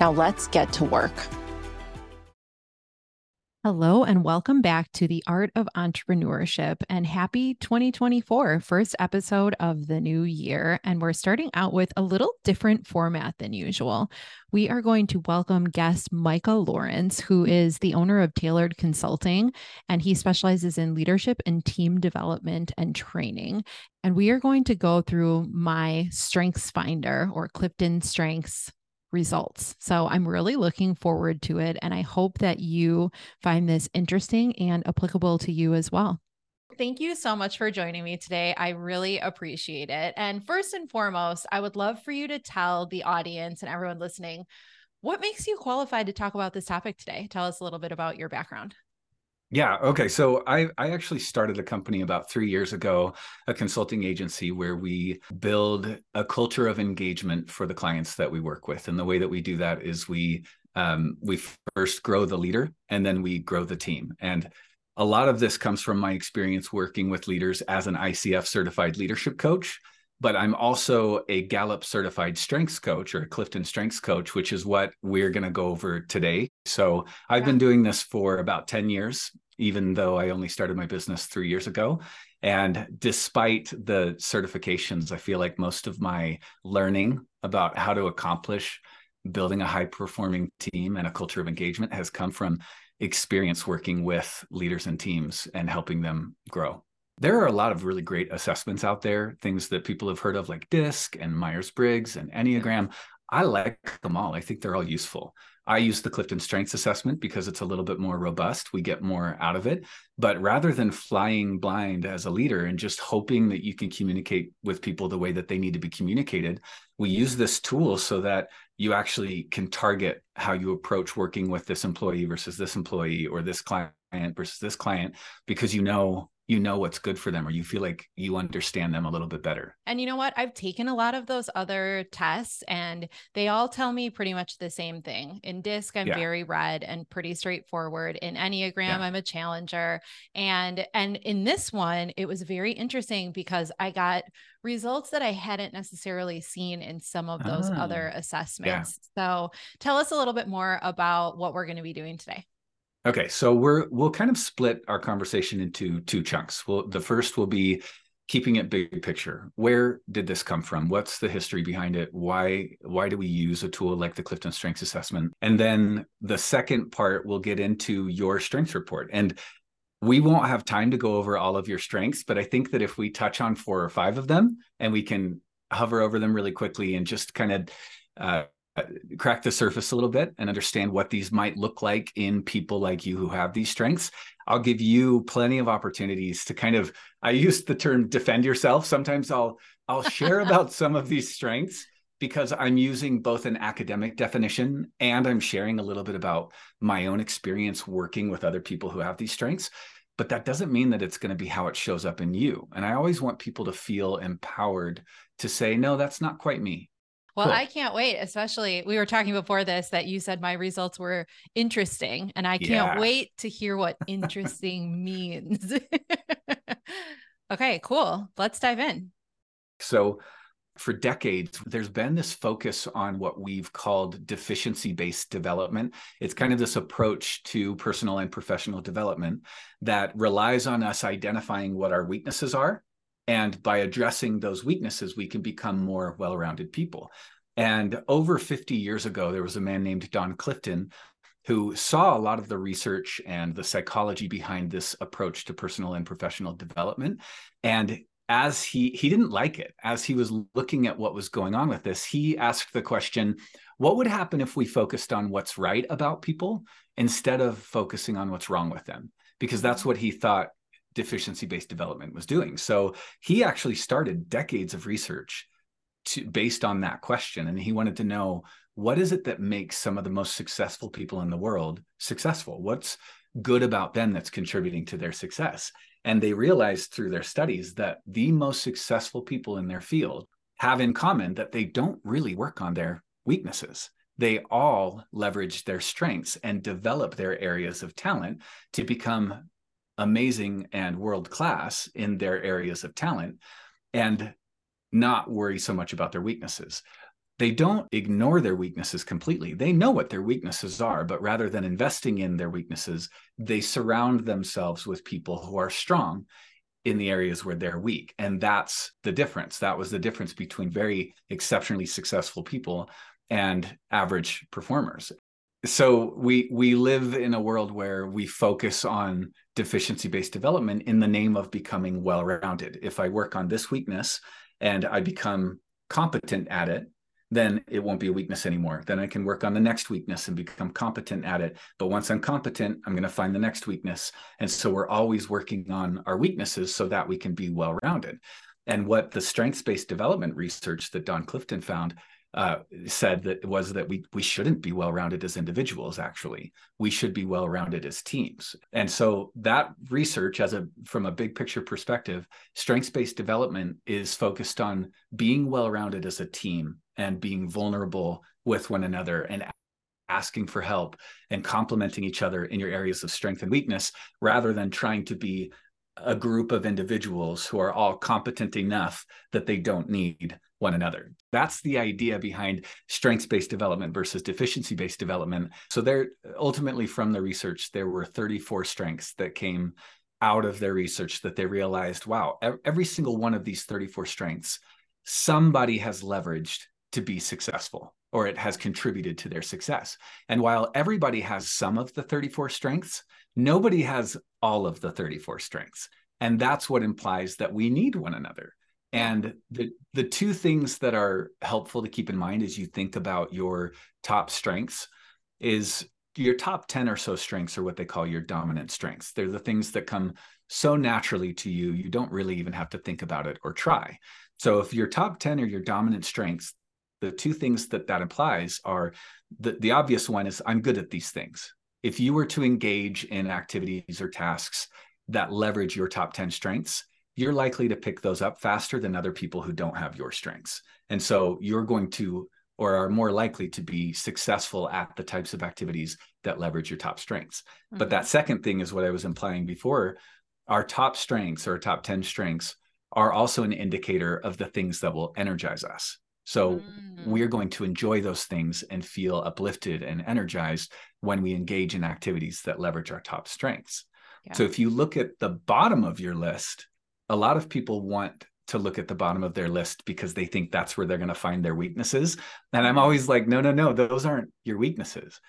Now let's get to work. Hello, and welcome back to the Art of Entrepreneurship and happy 2024, first episode of the new year. And we're starting out with a little different format than usual. We are going to welcome guest Micah Lorenc, who is the owner of Tailored Consulting, and he specializes in leadership and team development and training. And we are going to go through my Strengths Finder or Clifton Strengths results. So I'm really looking forward to it. And I hope that you find this interesting and applicable to you as well. Thank you so much for joining me today. I really appreciate it. And first and foremost, I would love for you to tell the audience and everyone listening what makes you qualified to talk about this topic today. Tell us a little bit about your background. Yeah. Okay. So I I actually started a company about three years ago, a consulting agency where we build a culture of engagement for the clients that we work with, and the way that we do that is we um, we first grow the leader, and then we grow the team. And a lot of this comes from my experience working with leaders as an ICF certified leadership coach but I'm also a Gallup certified strengths coach or a Clifton strengths coach, which is what we're going to go over today. So I've yeah. been doing this for about 10 years, even though I only started my business three years ago. And despite the certifications, I feel like most of my learning about how to accomplish building a high performing team and a culture of engagement has come from experience working with leaders and teams and helping them grow there are a lot of really great assessments out there, things that people have heard of like DISC and Myers Briggs and Enneagram. I like them all. I think they're all useful. I use the Clifton Strengths Assessment because it's a little bit more robust. We get more out of it. But rather than flying blind as a leader and just hoping that you can communicate with people the way that they need to be communicated, we use this tool so that you actually can target how you approach working with this employee versus this employee or this client versus this client because you know you know what's good for them or you feel like you understand them a little bit better. And you know what? I've taken a lot of those other tests and they all tell me pretty much the same thing. In DISC, I'm yeah. very red and pretty straightforward. In Enneagram, yeah. I'm a challenger. And and in this one, it was very interesting because I got results that I hadn't necessarily seen in some of those oh. other ah. assessments. Yeah. So tell us a little bit more about what we're going to be doing today. Okay, so we're we'll kind of split our conversation into two chunks. Well, the first will be keeping it big picture. Where did this come from? What's the history behind it? Why why do we use a tool like the Clifton Strengths Assessment? And then the second part will get into your strengths report. And we won't have time to go over all of your strengths, but I think that if we touch on four or five of them and we can hover over them really quickly and just kind of uh, Uh, crack the surface a little bit and understand what these might look like in people like you who have these strengths. I'll give you plenty of opportunities to kind of i use the term defend yourself. Sometimes i'll i'll share about some of these strengths because i'm using both an academic definition and i'm sharing a little bit about my own experience working with other people who have these strengths. But that doesn't mean that it's going to be how it shows up in you. And i always want people to feel empowered to say no that's not quite me well, cool. I can't wait, especially we were talking before this that you said my results were interesting, and I can't yeah. wait to hear what interesting means. okay, cool. Let's dive in. So, for decades, there's been this focus on what we've called deficiency based development. It's kind of this approach to personal and professional development that relies on us identifying what our weaknesses are and by addressing those weaknesses, we can become more well rounded people. And over 50 years ago, there was a man named Don Clifton who saw a lot of the research and the psychology behind this approach to personal and professional development. And as he he didn't like it as he was looking at what was going on with this he asked the question what would happen if we focused on what's right about people instead of focusing on what's wrong with them because that's what he thought deficiency based development was doing. So he actually started decades of research to, based on that question. And he wanted to know what is it that makes some of the most successful people in the world successful? What's good about them that's contributing to their success? And they realized through their studies that the most successful people in their field have in common that they don't really work on their weaknesses. They all leverage their strengths and develop their areas of talent to become amazing and world class in their areas of talent and not worry so much about their weaknesses. They don't ignore their weaknesses completely. They know what their weaknesses are, but rather than investing in their weaknesses, they surround themselves with people who are strong in the areas where they're weak. And that's the difference. That was the difference between very exceptionally successful people and average performers. So we we live in a world where we focus on deficiency based development in the name of becoming well rounded. If I work on this weakness and I become competent at it, then it won't be a weakness anymore. Then I can work on the next weakness and become competent at it. But once I'm competent, I'm going to find the next weakness. And so we're always working on our weaknesses so that we can be well rounded. And what the strengths based development research that Don Clifton found uh, said that was that we we shouldn't be well rounded as individuals. Actually, we should be well rounded as teams. And so that research, as a from a big picture perspective, strengths based development is focused on being well rounded as a team and being vulnerable with one another and asking for help and complementing each other in your areas of strength and weakness rather than trying to be a group of individuals who are all competent enough that they don't need one another. That's the idea behind strengths based development versus deficiency based development. So, there ultimately from the research, there were 34 strengths that came out of their research that they realized wow, every single one of these 34 strengths, somebody has leveraged to be successful or it has contributed to their success. And while everybody has some of the 34 strengths, nobody has all of the 34 strengths. And that's what implies that we need one another. And the the two things that are helpful to keep in mind as you think about your top strengths is your top 10 or so strengths are what they call your dominant strengths. They're the things that come so naturally to you, you don't really even have to think about it or try. So if your top 10 are your dominant strengths, the two things that that implies are the, the obvious one is I'm good at these things. If you were to engage in activities or tasks that leverage your top 10 strengths, you're likely to pick those up faster than other people who don't have your strengths. And so you're going to or are more likely to be successful at the types of activities that leverage your top strengths. Mm-hmm. But that second thing is what I was implying before. Our top strengths or top 10 strengths are also an indicator of the things that will energize us. So mm. we're going to enjoy those things and feel uplifted and energized when we engage in activities that leverage our top strengths. Yeah. So if you look at the bottom of your list, a lot of people want to look at the bottom of their list because they think that's where they're going to find their weaknesses. And I'm always like, no, no, no, those aren't your weaknesses.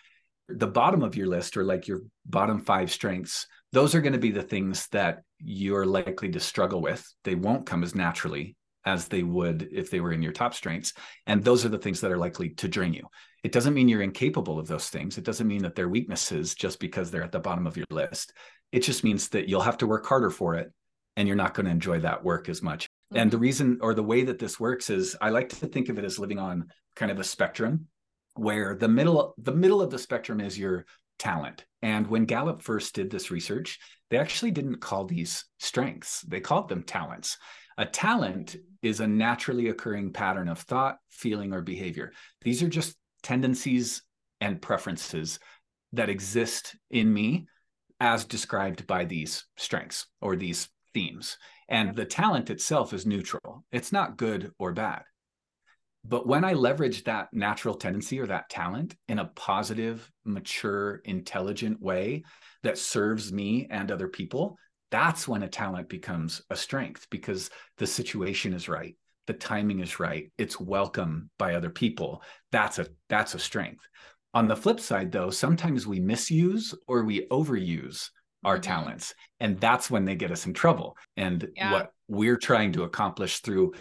The bottom of your list, or like your bottom five strengths, those are going to be the things that you're likely to struggle with. They won't come as naturally as they would if they were in your top strengths. And those are the things that are likely to drain you. It doesn't mean you're incapable of those things. It doesn't mean that they're weaknesses just because they're at the bottom of your list. It just means that you'll have to work harder for it and you're not going to enjoy that work as much. Mm-hmm. And the reason or the way that this works is I like to think of it as living on kind of a spectrum where the middle the middle of the spectrum is your talent. And when Gallup first did this research, they actually didn't call these strengths. They called them talents. A talent is a naturally occurring pattern of thought, feeling, or behavior. These are just tendencies and preferences that exist in me as described by these strengths or these themes. And the talent itself is neutral, it's not good or bad. But when I leverage that natural tendency or that talent in a positive, mature, intelligent way that serves me and other people, that's when a talent becomes a strength because the situation is right the timing is right it's welcome by other people that's a that's a strength on the flip side though sometimes we misuse or we overuse our mm-hmm. talents and that's when they get us in trouble and yeah. what we're trying to accomplish through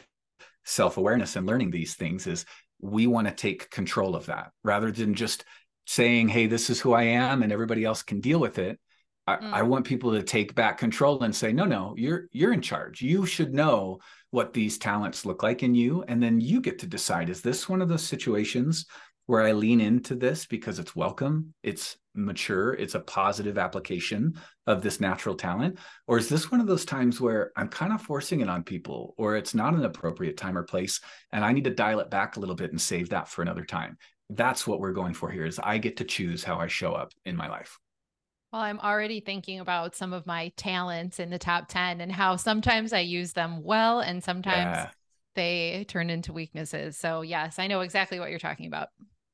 self-awareness and learning these things is we want to take control of that rather than just saying hey this is who i am and everybody else can deal with it I, mm. I want people to take back control and say, no, no, you're you're in charge. You should know what these talents look like in you, and then you get to decide: is this one of those situations where I lean into this because it's welcome, it's mature, it's a positive application of this natural talent? Or is this one of those times where I'm kind of forcing it on people, or it's not an appropriate time or place, and I need to dial it back a little bit and save that for another time? That's what we're going for here is I get to choose how I show up in my life. Well, I'm already thinking about some of my talents in the top 10 and how sometimes I use them well and sometimes yeah. they turn into weaknesses. So, yes, I know exactly what you're talking about.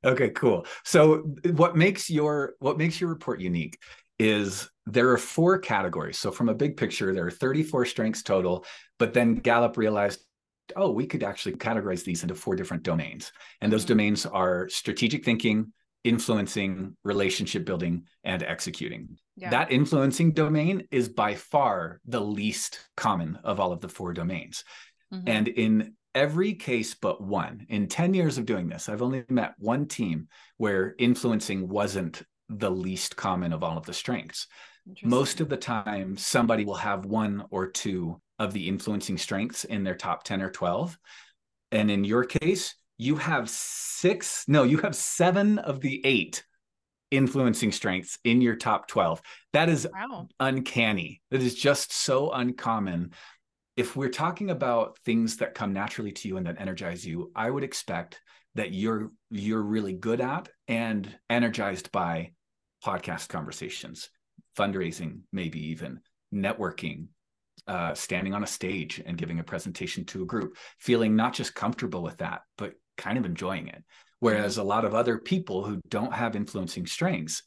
Okay, cool. So, what makes your what makes your report unique is there are four categories. So, from a big picture, there are 34 strengths total, but then Gallup realized oh, we could actually categorize these into four different domains. And those mm-hmm. domains are strategic thinking, influencing, relationship building, and executing. Yeah. That influencing domain is by far the least common of all of the four domains. Mm-hmm. And in every case but one, in 10 years of doing this, I've only met one team where influencing wasn't the least common of all of the strengths. Most of the time, somebody will have one or two of the influencing strengths in their top 10 or 12. And in your case, you have six, no, you have seven of the eight influencing strengths in your top 12. That is wow. uncanny. That is just so uncommon. If we're talking about things that come naturally to you and that energize you, I would expect that you're you're really good at and energized by podcast conversations, fundraising, maybe even networking, uh, standing on a stage and giving a presentation to a group, feeling not just comfortable with that, but kind of enjoying it. Whereas mm-hmm. a lot of other people who don't have influencing strengths,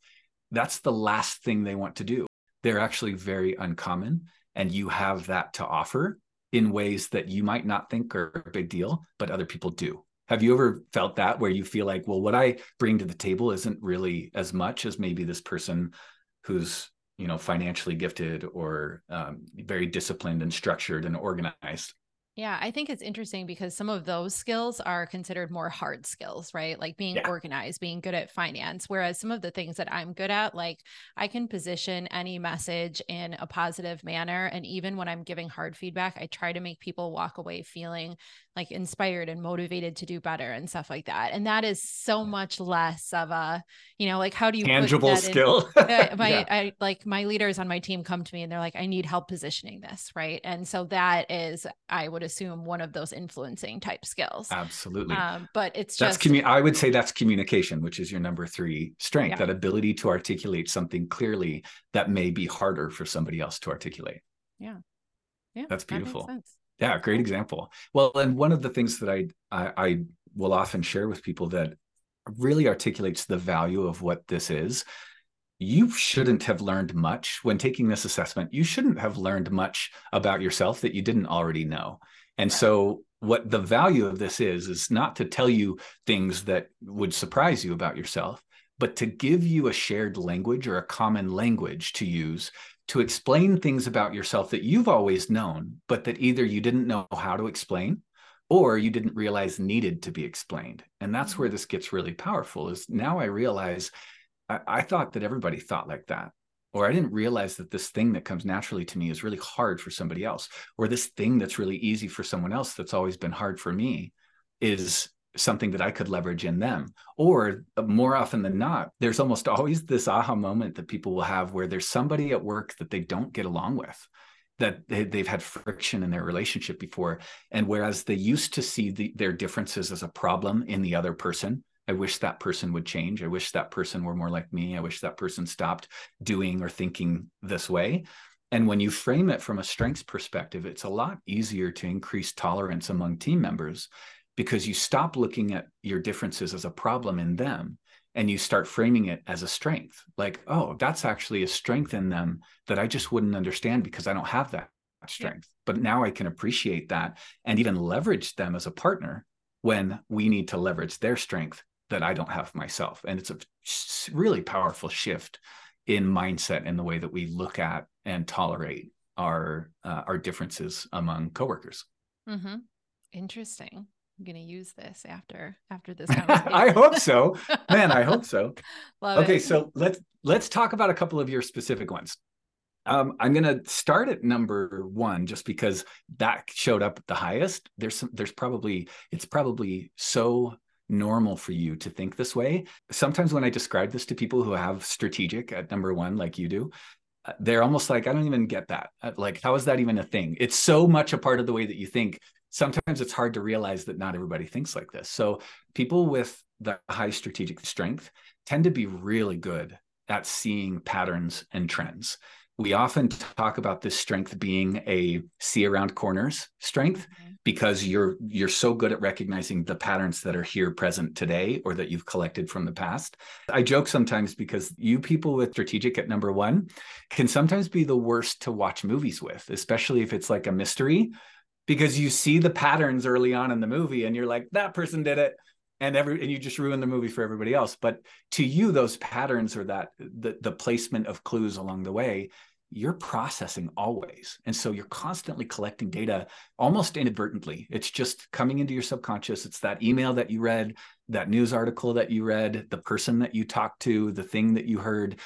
that's the last thing they want to do. They're actually very uncommon, and you have that to offer in ways that you might not think are a big deal, but other people do. Have you ever felt that where you feel like, well, what I bring to the table isn't really as much as maybe this person who's you know financially gifted or um, very disciplined and structured and organized yeah, I think it's interesting because some of those skills are considered more hard skills, right? Like being yeah. organized, being good at finance. Whereas some of the things that I'm good at, like I can position any message in a positive manner. And even when I'm giving hard feedback, I try to make people walk away feeling like inspired and motivated to do better and stuff like that. And that is so much less of a, you know, like how do you tangible skill? In, my, yeah. I like my leaders on my team come to me and they're like, I need help positioning this. Right. And so that is, I would assume one of those influencing type skills. Absolutely. Um, but it's that's just, commu- I would say that's communication, which is your number three strength, yeah. that ability to articulate something clearly that may be harder for somebody else to articulate. Yeah. Yeah. That's beautiful. That yeah, great example. Well, and one of the things that I, I, I will often share with people that really articulates the value of what this is. You shouldn't have learned much when taking this assessment. You shouldn't have learned much about yourself that you didn't already know. And so what the value of this is is not to tell you things that would surprise you about yourself, but to give you a shared language or a common language to use to explain things about yourself that you've always known, but that either you didn't know how to explain or you didn't realize needed to be explained. And that's where mm-hmm. this gets really powerful is now I realize I, I thought that everybody thought like that. Or I didn't realize that this thing that comes naturally to me is really hard for somebody else. Or this thing that's really easy for someone else that's always been hard for me is something that I could leverage in them. Or uh, more often than not, there's almost always this aha moment that people will have where there's somebody at work that they don't get along with, that they, have had friction in their relationship before. And whereas they used to see the, their differences as a problem in the other person, I wish that person would change. I wish that person were more like me. I wish that person stopped doing or thinking this way. And when you frame it from a strengths perspective, it's a lot easier to increase tolerance among team members because you stop looking at your differences as a problem in them and you start framing it as a strength. Like oh that's actually a strength in them that i just wouldn't understand because i don't have that strength. Yeah. but now i can appreciate that and even leverage them as a partner when we need to leverage their strength that i don't have myself. And it's a really powerful shift in mindset and the way that we look at and tolerate our uh, our differences among coworkers. Mm-hmm. interesting I'm gonna use this after after this I hope so. Man, I hope so. Love okay, it. so let's let's talk about a couple of your specific ones. Um, I'm gonna start at number one just because that showed up the highest. There's some, there's probably it's probably so normal for you to think this way. Sometimes when I describe this to people who have strategic at number one, like you do, uh, they're almost like, I don't even get that. Uh, like, how is that even a thing? It's so much a part of the way that you think. Sometimes it's hard to realize that not everybody thinks like this. So, people with the high strategic strength tend to be really good at seeing patterns and trends we often talk about this strength being a see around corners strength mm-hmm. because you're you're so good at recognizing the patterns that are here present today or that you've collected from the past i joke sometimes because you people with strategic at number 1 can sometimes be the worst to watch movies with especially if it's like a mystery because you see the patterns early on in the movie and you're like that person did it and every and you just ruin the movie for everybody else but to you those patterns or that the, the placement of clues along the way you're processing always. And so you're constantly collecting data almost inadvertently. It's just coming into your subconscious. It's that email that you read, that news article that you read, the person that you talked to, the thing that you heard.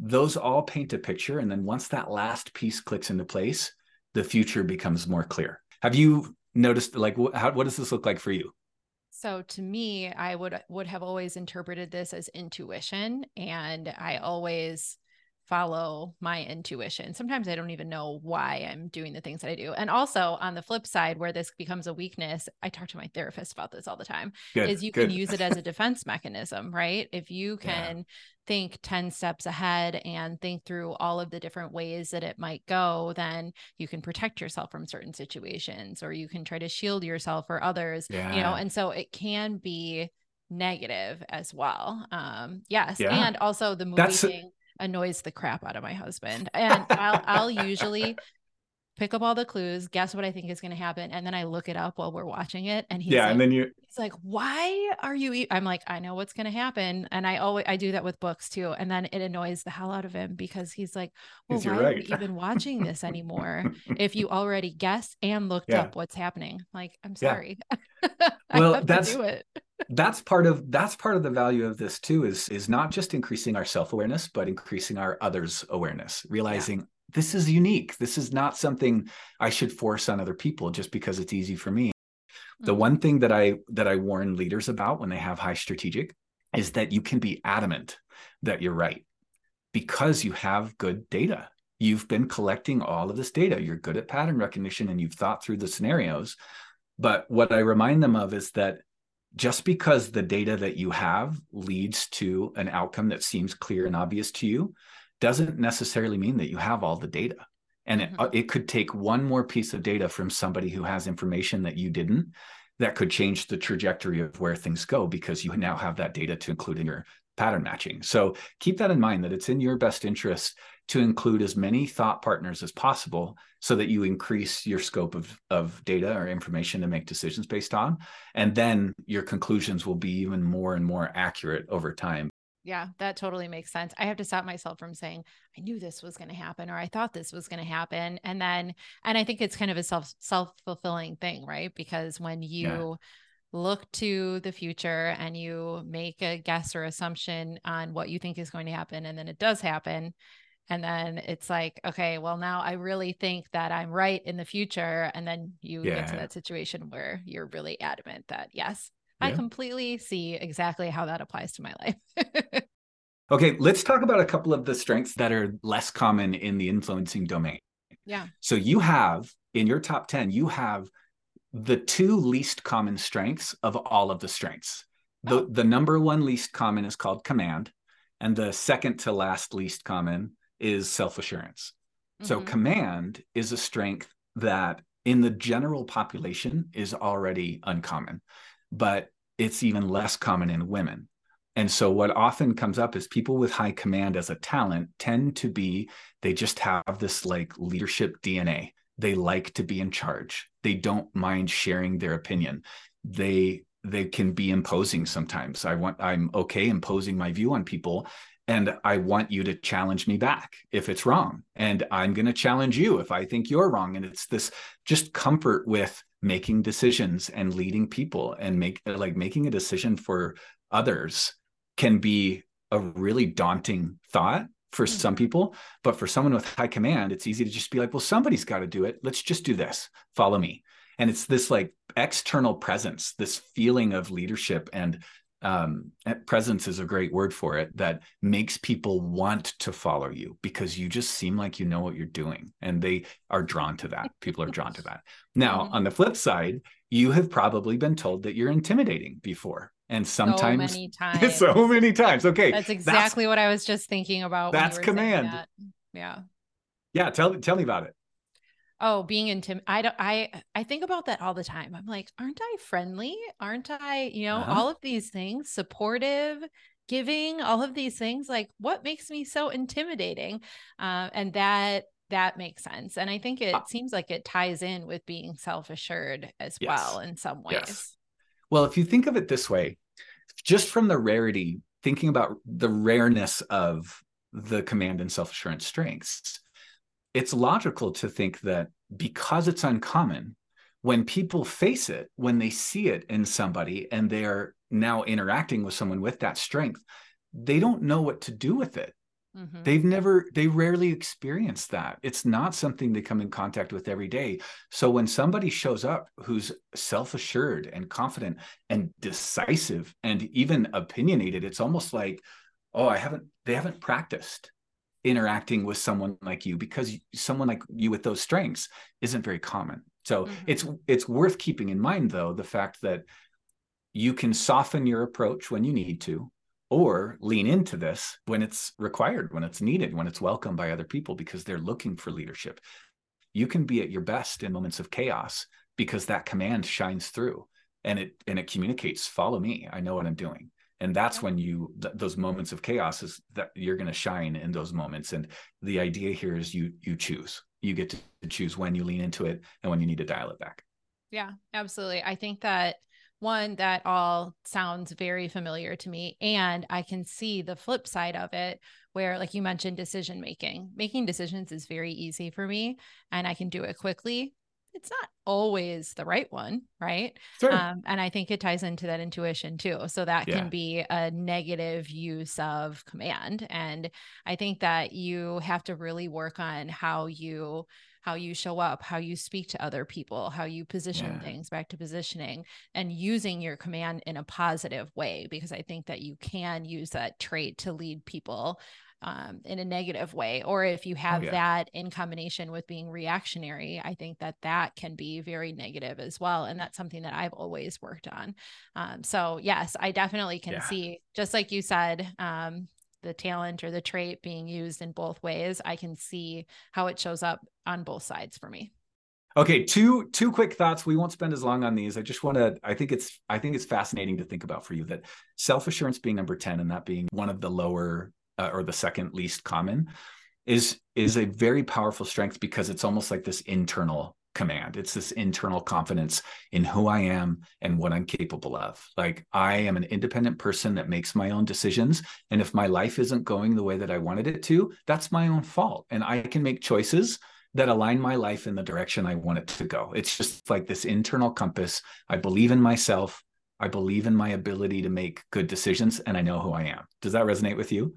Those all paint a picture. And then once that last piece clicks into place, the future becomes more clear. Have you noticed, like, how, what does this look like for you? So to me, I would would have always interpreted this as intuition, and I always follow my intuition. Sometimes I don't even know why I'm doing the things that I do. And also on the flip side, where this becomes a weakness, I talk to my therapist about this all the time, good, is you good. can use it as a defense mechanism, right? If you can yeah. think 10 steps ahead and think through all of the different ways that it might go, then you can protect yourself from certain situations or you can try to shield yourself or others, yeah. you know, and so it can be negative as well. Um, yes. Yeah. And also the movie That's, thing annoys the crap out of my husband. And I'll I'll usually pick up all the clues, guess what I think is going to happen, and then I look it up while we're watching it. And he's yeah, like, and then you he's like, "Why are you?" E-? I'm like, "I know what's going to happen," and I always I do that with books too. And then it annoys the hell out of him because he's like, "Well, why right. are you even watching this anymore if you already guessed and looked yeah. up what's happening?" Like, I'm sorry. Yeah. well, that's that's part of that's part of the value of this too is is not just increasing our self-awareness but increasing our others awareness realizing yeah. this is unique. This is not something i should force on other people just because it's easy for me. Mm-hmm. the one thing that i that i warn leaders about when they have high strategic is that you can be adamant that you're right because you have good data. You've been collecting all of this data. You're good at pattern recognition and you've thought through the scenarios. But what i remind them of is that just because the data that you have leads to an outcome that seems clear and obvious to you doesn't necessarily mean that you have all the data and mm-hmm. it, it could take one more piece of data from somebody who has information that you didn't that could change the trajectory of where things go because you now have that data to include in your pattern matching so keep that in mind that it's in your best interest to include as many thought partners as possible so that you increase your scope of, of data or information to make decisions based on. And then your conclusions will be even more and more accurate over time. Yeah, that totally makes sense. I have to stop myself from saying, I knew this was going to happen or I thought this was going to happen. And then, and I think it's kind of a self self fulfilling thing, right? Because when you, yeah look to the future and you make a guess or assumption on what you think is going to happen and then it does happen and then it's like okay well now i really think that i'm right in the future and then you yeah. get to that situation where you're really adamant that yes yeah. i completely see exactly how that applies to my life okay let's talk about a couple of the strengths that are less common in the influencing domain yeah so you have in your top 10 you have the two least common strengths of all of the strengths the, oh. the number one least common is called command and the second to last least common is self assurance. Mm-hmm. So, command is a strength that in the general population is already uncommon, but it's even less common in women. And so, what often comes up is people with high command as a talent tend to be, they just have this like leadership DNA. They like to be in charge. They don't mind sharing their opinion. They they can be imposing sometimes. I want I'm okay imposing my view on people and I want you to challenge me back if it's wrong. And I'm going to challenge you if I think you're wrong. And it's this just comfort with making decisions and leading people and make like making a decision for others can be a really daunting thought for mm-hmm. some people. But for someone with high command, it's easy to just be like, well, somebody's got to do it. Let's just do this. Follow me. and it's this like external presence this feeling of leadership and um, presence is a great word for it that makes people want to follow you because you just seem like you know what you're doing and they are drawn to that people are drawn to that now mm-hmm. on the flip side you have probably been told that you're intimidating before and sometimes so many times. so many times. Okay that's exactly that's, what i was just thinking about that's command. that. yeah. Yeah tell tell me about it. Oh being intim i don't i i think about that all the time. I'm like aren't i friendly? Aren't i you know uh-huh. all of these things supportive giving all of these things? Like what makes me so intimidating? Uh, and that that makes sense. And i think it uh, seems like it ties in with being self-assured as yes. well in some ways. yes. Well if you think of it this way just from the rarity thinking about the rareness of the command and self-assurance strengths it's logical to think that because it's uncommon, when people face it, when they see it in somebody and they are now interacting with someone with that strength, they don't know what to do with it. Mm-hmm. They've never, they rarely experience that. It's not something they come in contact with every day. So when somebody shows up who's self assured and confident and decisive and even opinionated, it's almost like, oh, I haven't, they haven't practiced interacting with someone like you because someone like you with those strengths isn't very common so mm-hmm. it's it's worth keeping in mind though the fact that you can soften your approach when you need to or lean into this when it's required when it's needed when it's welcomed by other people because they're looking for leadership. You can be at your best in moments of chaos because that command shines through and it and it communicates follow me. I know what i'm doing. And that's when you th- those moments of chaos is that you're going to shine in those moments. And the idea here is you you choose. You get to choose when you lean into it and when you need to dial it back. Yeah absolutely. I think that one that all sounds very familiar to me and i can see the flip side of it where like you mentioned decision making making decisions is very easy for me and i can do it quickly it's not always the right one, right? Sure. Um, and I think it ties into that intuition too. So that yeah. can be a negative use of command. And I think that you have to really work on how you how you show up, how you speak to other people, how you position yeah. things back to positioning and using your command in a positive way because I think that you can use that trait to lead people um, in a negative way or if you oh, have oh, yeah. that in combination with being reactionary i think that that can be very negative as well and that's something that i've always worked on um, so yes i definitely can yeah. see just like you said um, the talent or the trait being used in both ways i can see how it shows up on both sides for me. Okay two two quick thoughts. We won't spend as long on these. I just want to i think it's i think it's fascinating to think about for you that self assurance being number 10 and that being one of the lower uh, or the second least common is is a very powerful strength because it's almost like this internal command. It's this internal confidence in who i am and what i'm capable of. Like i am an independent person that makes my own decisions and if my life isn't going the way that i wanted it to that's my own fault. And i can make choices that align my life in the direction i want it to go. It's just like this internal compass. I believe in myself. I believe in my ability to make good decisions and i know who i am. Does that resonate with you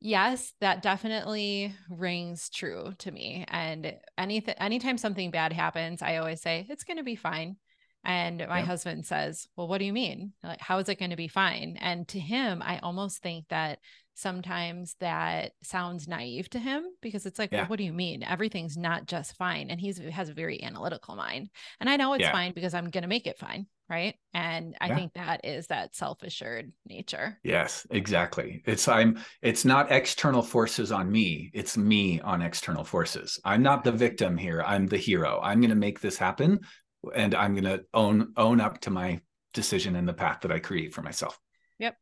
yes that definitely rings true to me and anything anytime something bad happens i always say it's going to be fine and my husband says well what do you mean? Like how is it going to be fine? And to him i almost think that sometimes that sounds naive to him because it's like yeah. well, what do you mean? Everything's not just fine. And he's has a very analytical mind. And i know it's yeah. fine because i'm going to make it fine right? And i yeah. think that is that self-assured nature. Yes exactly. It's i'm it's not external forces on me it's me on external forces. I'm not the victim here i'm the hero. I'm going to make this happen and i'm going to own own up to my decision and the path that i create for myself. Yep.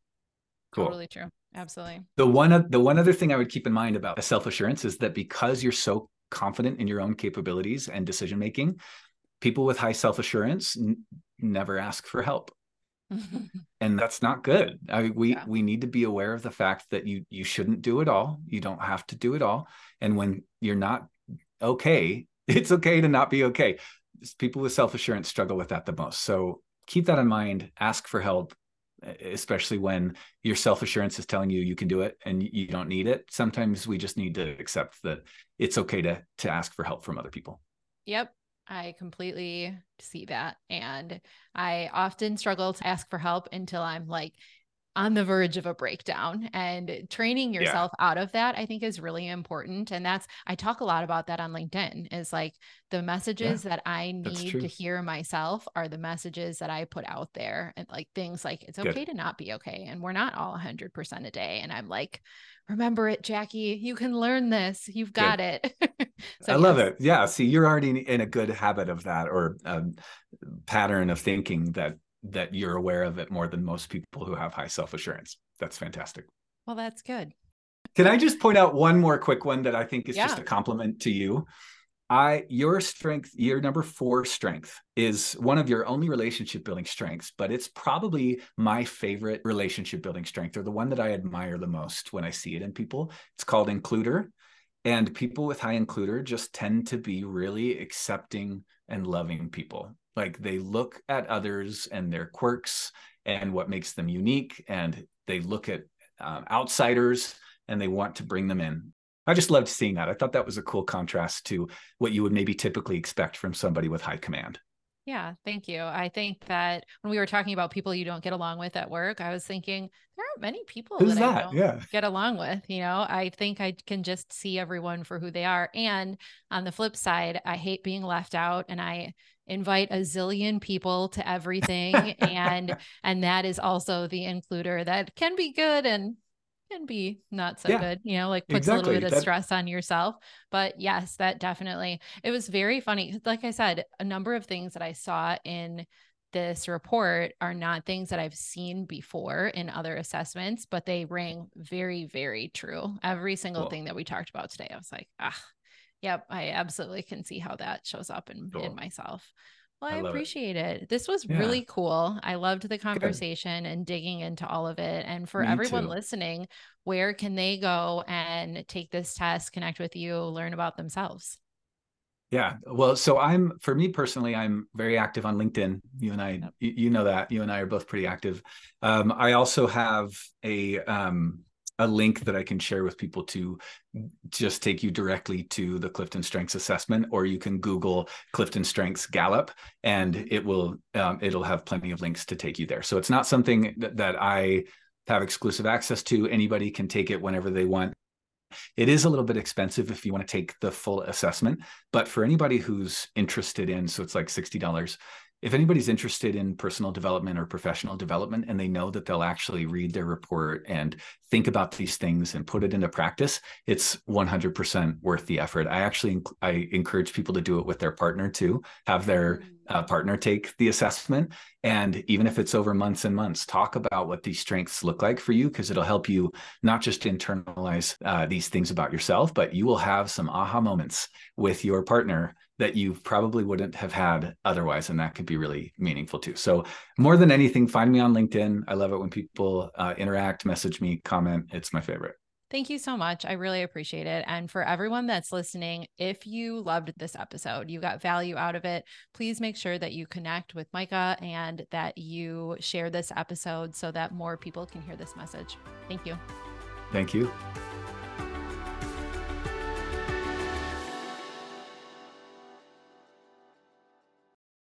Cool. Totally true Absolutely. The one the one other thing I would keep in mind about self-assurance is that because you're so confident in your own capabilities and decision making, people with high self-assurance n- never ask for help. and that's not good. I, we yeah. we need to be aware of the fact that you you shouldn't do it all. You don't have to do it all. And when you're not okay, it's okay to not be okay. People with self-assurance struggle with that the most. So keep that in mind. Ask for help especially when your self assurance is telling you you can do it and you don't need it. Sometimes we just need to accept that it's okay to to ask for help from other people. Yep. I completely see that. And I often struggle to ask for help until I'm like on the verge of a breakdown and training yourself yeah. out of that i think is really important and that's i talk a lot about that on linkedin is like the messages yeah, that i need to hear myself are the messages that i put out there and like things like it's okay Good. to not be okay and we're not all 100% a day and i'm like remember it jackie you can learn this you've got Good. it so, i yes. love it yeah see you're already in a good habit of that or a um, pattern of thinking that that you're aware of it more than most people who have high self assurance. That's fantastic. Well, that's good. Can I just point out one more quick one that I think is yeah. just a compliment to you? I your strength, your number 4 strength is one of your only relationship building strengths, but it's probably my favorite relationship building strength or the one that I admire the most when I see it in people. It's called includer. And people with high includer just tend to be really accepting and loving people. Like they look at others and their quirks and what makes them unique, and they look at um, outsiders and they want to bring them in. I just loved seeing that. I thought that was a cool contrast to what you would maybe typically expect from somebody with high command. Yeah, thank you. I think that when we were talking about people you don't get along with at work, I was thinking there aren't many people Who's that, that? I don't yeah. get along with. You know, I think I can just see everyone for who they are. And on the flip side, I hate being left out and I invite a zillion people to everything. and and that is also the includer that can be good and can be not so yeah, good, you know, like puts exactly. a little bit of that... stress on yourself. But yes, that definitely, it was very funny. Like I said, a number of things that I saw in this report are not things that I've seen before in other assessments, but they rang very, very true. Every single cool. thing that we talked about today, I was like, ah, yep, I absolutely can see how that shows up in, cool. in myself. Well, I, I appreciate it. it. This was yeah. really cool. I loved the conversation Good. and digging into all of it. And for Me everyone too. listening, where can they go and take this test, connect with you, learn about themselves? Yeah. Well, so I'm for me personally, I'm very active on LinkedIn. You and I, you, know that. You and I are both pretty active. Um, I also have a um, a link that I can share with people to just take you directly to the Clifton Strengths assessment, or you can Google Clifton Strengths Gallup, and it will um, it'll have plenty of links to take you there. So it's not something that, that I have exclusive access to. Anybody can take it whenever they want. It is a little bit expensive if you want to take the full assessment, but for anybody who's interested in, so it's like sixty dollars if anybody's interested in personal development or professional development and they know that they'll actually read their report and think about these things and put it into practice it's 100% worth the effort i actually i encourage people to do it with their partner too have their mm. uh, partner take the assessment and even if it's over months and months talk about what these strengths look like for you because it'll help you not just internalize uh, these things about yourself but you will have some aha moments with your partner that you probably wouldn't have had otherwise and that could be really meaningful too so more than anything find me on linkedin i love it when people uh, interact message me comment it's my favorite Thank you so much. I really appreciate it. And for everyone that's listening, if you loved this episode, you got value out of it, please make sure that you connect with Micah and that you share this episode so that more people can hear this message. Thank you. Thank you.